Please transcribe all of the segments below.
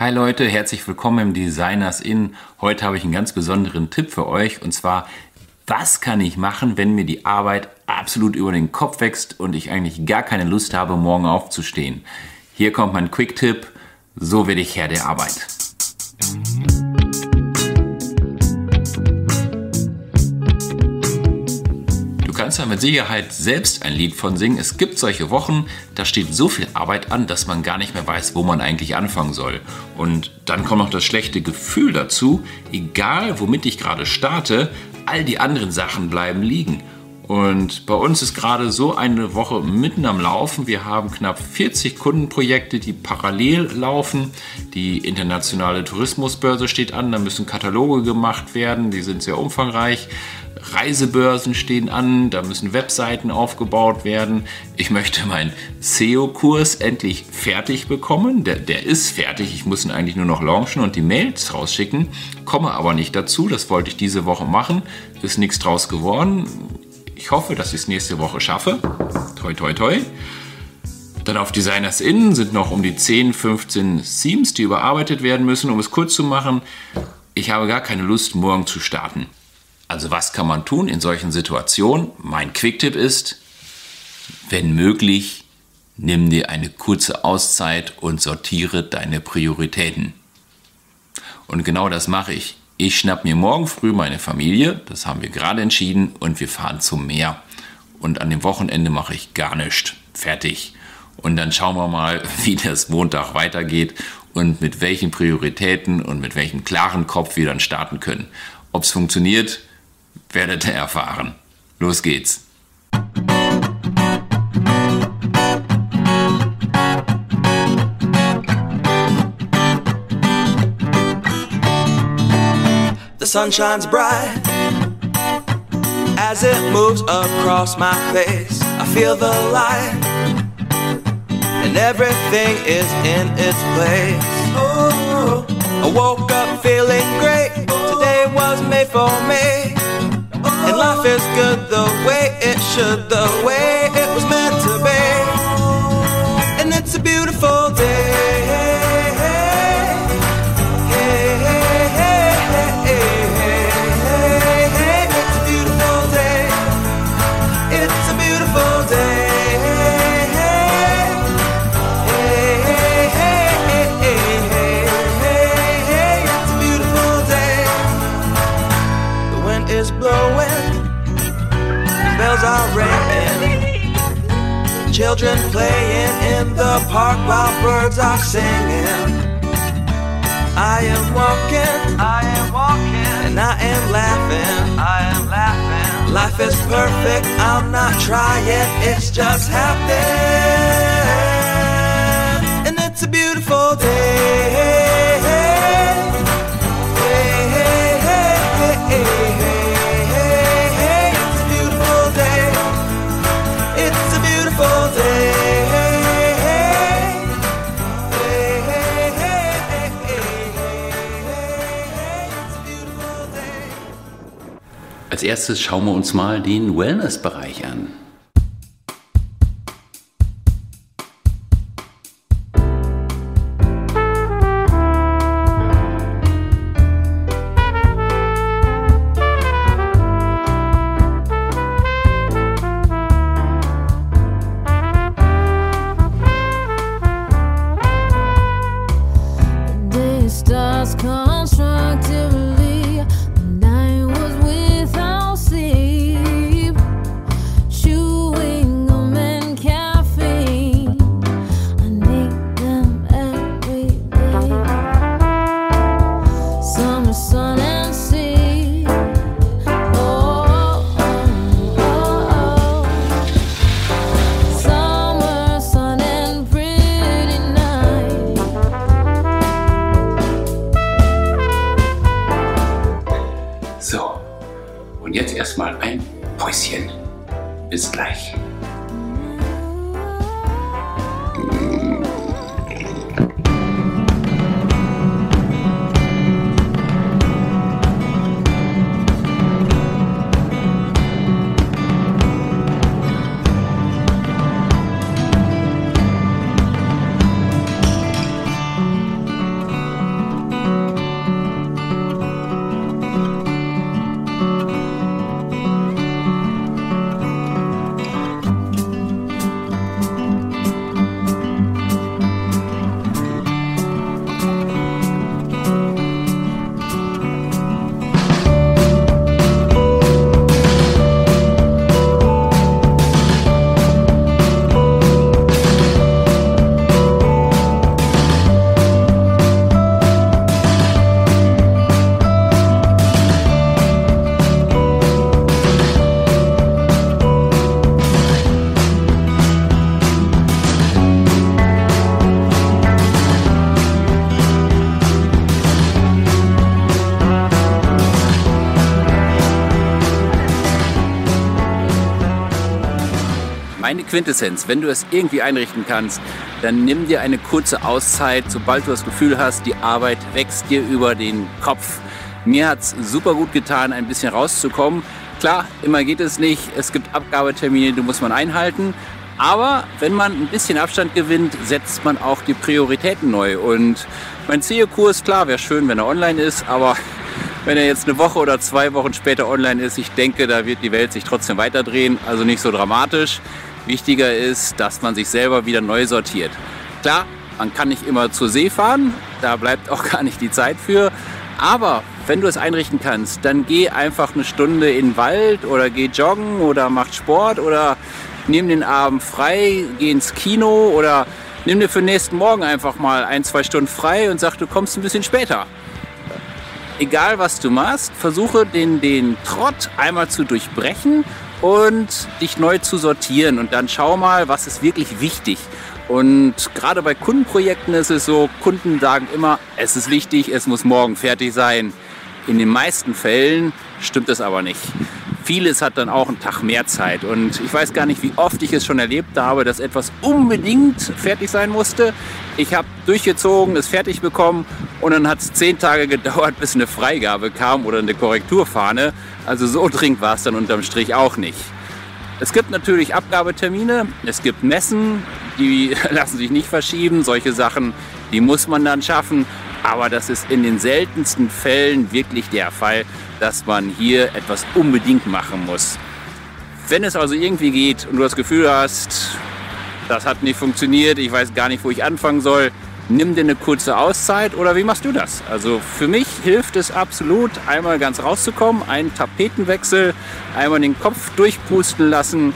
Hi Leute, herzlich willkommen im Designers In. Heute habe ich einen ganz besonderen Tipp für euch und zwar, was kann ich machen, wenn mir die Arbeit absolut über den Kopf wächst und ich eigentlich gar keine Lust habe, morgen aufzustehen. Hier kommt mein Quick-Tipp, so werde ich Herr der Arbeit. Ja mit Sicherheit selbst ein Lied von singen. Es gibt solche Wochen, da steht so viel Arbeit an, dass man gar nicht mehr weiß, wo man eigentlich anfangen soll. Und dann kommt noch das schlechte Gefühl dazu, egal womit ich gerade starte, all die anderen Sachen bleiben liegen. Und bei uns ist gerade so eine Woche mitten am Laufen. Wir haben knapp 40 Kundenprojekte, die parallel laufen. Die internationale Tourismusbörse steht an, da müssen Kataloge gemacht werden, die sind sehr umfangreich. Reisebörsen stehen an, da müssen Webseiten aufgebaut werden. Ich möchte meinen SEO-Kurs endlich fertig bekommen. Der, der ist fertig, ich muss ihn eigentlich nur noch launchen und die Mails rausschicken. Komme aber nicht dazu, das wollte ich diese Woche machen. Ist nichts draus geworden. Ich hoffe, dass ich es nächste Woche schaffe. Toi, toi, toi. Dann auf Designers Innen sind noch um die 10, 15 Themes, die überarbeitet werden müssen. Um es kurz zu machen, ich habe gar keine Lust, morgen zu starten. Also was kann man tun in solchen Situationen? Mein Quicktipp ist, wenn möglich, nimm dir eine kurze Auszeit und sortiere deine Prioritäten. Und genau das mache ich. Ich schnapp mir morgen früh meine Familie, das haben wir gerade entschieden, und wir fahren zum Meer. Und an dem Wochenende mache ich gar nichts. Fertig. Und dann schauen wir mal, wie das Montag weitergeht und mit welchen Prioritäten und mit welchem klaren Kopf wir dann starten können. Ob es funktioniert, werdet ihr erfahren. Los geht's. Sun shines bright as it moves across my face. I feel the light, and everything is in its place. I woke up feeling great. Today was made for me. And life is good the way it should, the way Children playing in the park while birds are singing. I am walking, I am walking, and I am laughing, I am laughing. Life is perfect, I'm not trying, it's just happening. And it's a beautiful day. Als erstes schauen wir uns mal den Wellness-Bereich an. Erstmal ein Päuschen. Bis gleich. Meine Quintessenz, wenn du es irgendwie einrichten kannst, dann nimm dir eine kurze Auszeit, sobald du das Gefühl hast, die Arbeit wächst dir über den Kopf. Mir hat es super gut getan, ein bisschen rauszukommen. Klar, immer geht es nicht. Es gibt Abgabetermine, die muss man einhalten. Aber wenn man ein bisschen Abstand gewinnt, setzt man auch die Prioritäten neu. Und mein CEO-Kurs, klar, wäre schön, wenn er online ist, aber wenn er jetzt eine Woche oder zwei Wochen später online ist, ich denke, da wird die Welt sich trotzdem weiterdrehen. Also nicht so dramatisch. Wichtiger ist, dass man sich selber wieder neu sortiert. Klar, man kann nicht immer zur See fahren, da bleibt auch gar nicht die Zeit für. Aber wenn du es einrichten kannst, dann geh einfach eine Stunde in den Wald oder geh joggen oder mach Sport oder nimm den Abend frei, geh ins Kino oder nimm dir für den nächsten Morgen einfach mal ein, zwei Stunden frei und sag, du kommst ein bisschen später. Egal was du machst, versuche den, den Trott einmal zu durchbrechen und dich neu zu sortieren und dann schau mal, was ist wirklich wichtig. Und gerade bei Kundenprojekten ist es so, Kunden sagen immer, es ist wichtig, es muss morgen fertig sein. In den meisten Fällen stimmt es aber nicht vieles hat dann auch einen Tag mehr Zeit. Und ich weiß gar nicht, wie oft ich es schon erlebt habe, dass etwas unbedingt fertig sein musste. Ich habe durchgezogen, es fertig bekommen und dann hat es zehn Tage gedauert, bis eine Freigabe kam oder eine Korrekturfahne. Also so dringend war es dann unterm Strich auch nicht. Es gibt natürlich Abgabetermine, es gibt Messen, die lassen sich nicht verschieben. Solche Sachen, die muss man dann schaffen. Aber das ist in den seltensten Fällen wirklich der Fall, dass man hier etwas unbedingt machen muss. Wenn es also irgendwie geht und du das Gefühl hast, das hat nicht funktioniert, ich weiß gar nicht, wo ich anfangen soll, nimm dir eine kurze Auszeit oder wie machst du das? Also für mich hilft es absolut, einmal ganz rauszukommen, einen Tapetenwechsel, einmal den Kopf durchpusten lassen.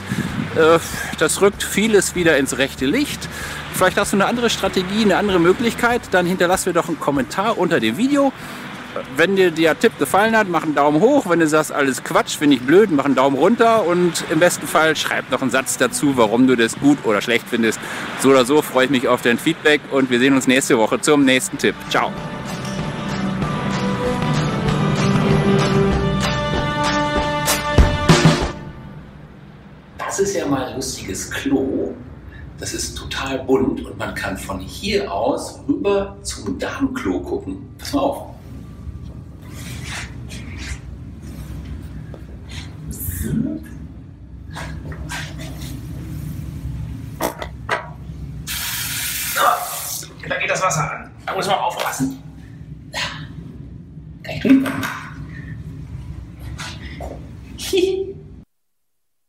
Äh, das rückt vieles wieder ins rechte Licht. Vielleicht hast du eine andere Strategie, eine andere Möglichkeit, dann hinterlass mir doch einen Kommentar unter dem Video. Wenn dir der Tipp gefallen hat, mach einen Daumen hoch. Wenn du sagst, alles Quatsch, finde ich blöd, mach einen Daumen runter. Und im besten Fall schreib noch einen Satz dazu, warum du das gut oder schlecht findest. So oder so freue ich mich auf dein Feedback und wir sehen uns nächste Woche zum nächsten Tipp. Ciao. Das ist ja mal ein lustiges Klo. Das ist total bunt und man kann von hier aus rüber zum Darmklo gucken. Pass mal auf. Da geht das Wasser an. Da muss man aufpassen.